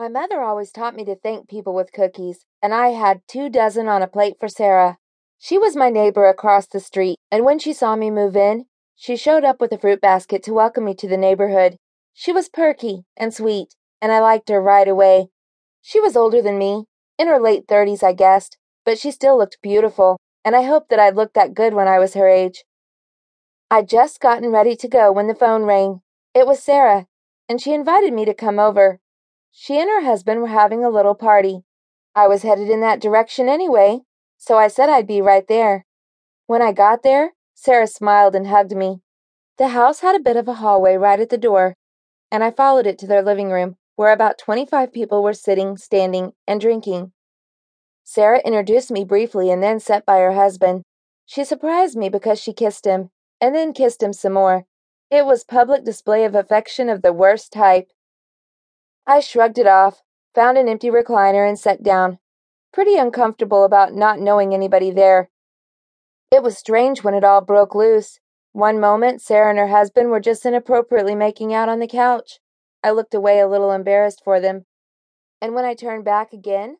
My mother always taught me to thank people with cookies, and I had two dozen on a plate for Sarah. She was my neighbor across the street, and when she saw me move in, she showed up with a fruit basket to welcome me to the neighborhood. She was perky and sweet, and I liked her right away. She was older than me, in her late thirties, I guessed, but she still looked beautiful, and I hoped that I'd look that good when I was her age. I'd just gotten ready to go when the phone rang. It was Sarah, and she invited me to come over. She and her husband were having a little party. I was headed in that direction anyway, so I said I'd be right there. When I got there, Sarah smiled and hugged me. The house had a bit of a hallway right at the door, and I followed it to their living room, where about 25 people were sitting, standing, and drinking. Sarah introduced me briefly and then sat by her husband. She surprised me because she kissed him, and then kissed him some more. It was public display of affection of the worst type. I shrugged it off, found an empty recliner, and sat down, pretty uncomfortable about not knowing anybody there. It was strange when it all broke loose. One moment, Sarah and her husband were just inappropriately making out on the couch. I looked away a little embarrassed for them. And when I turned back again,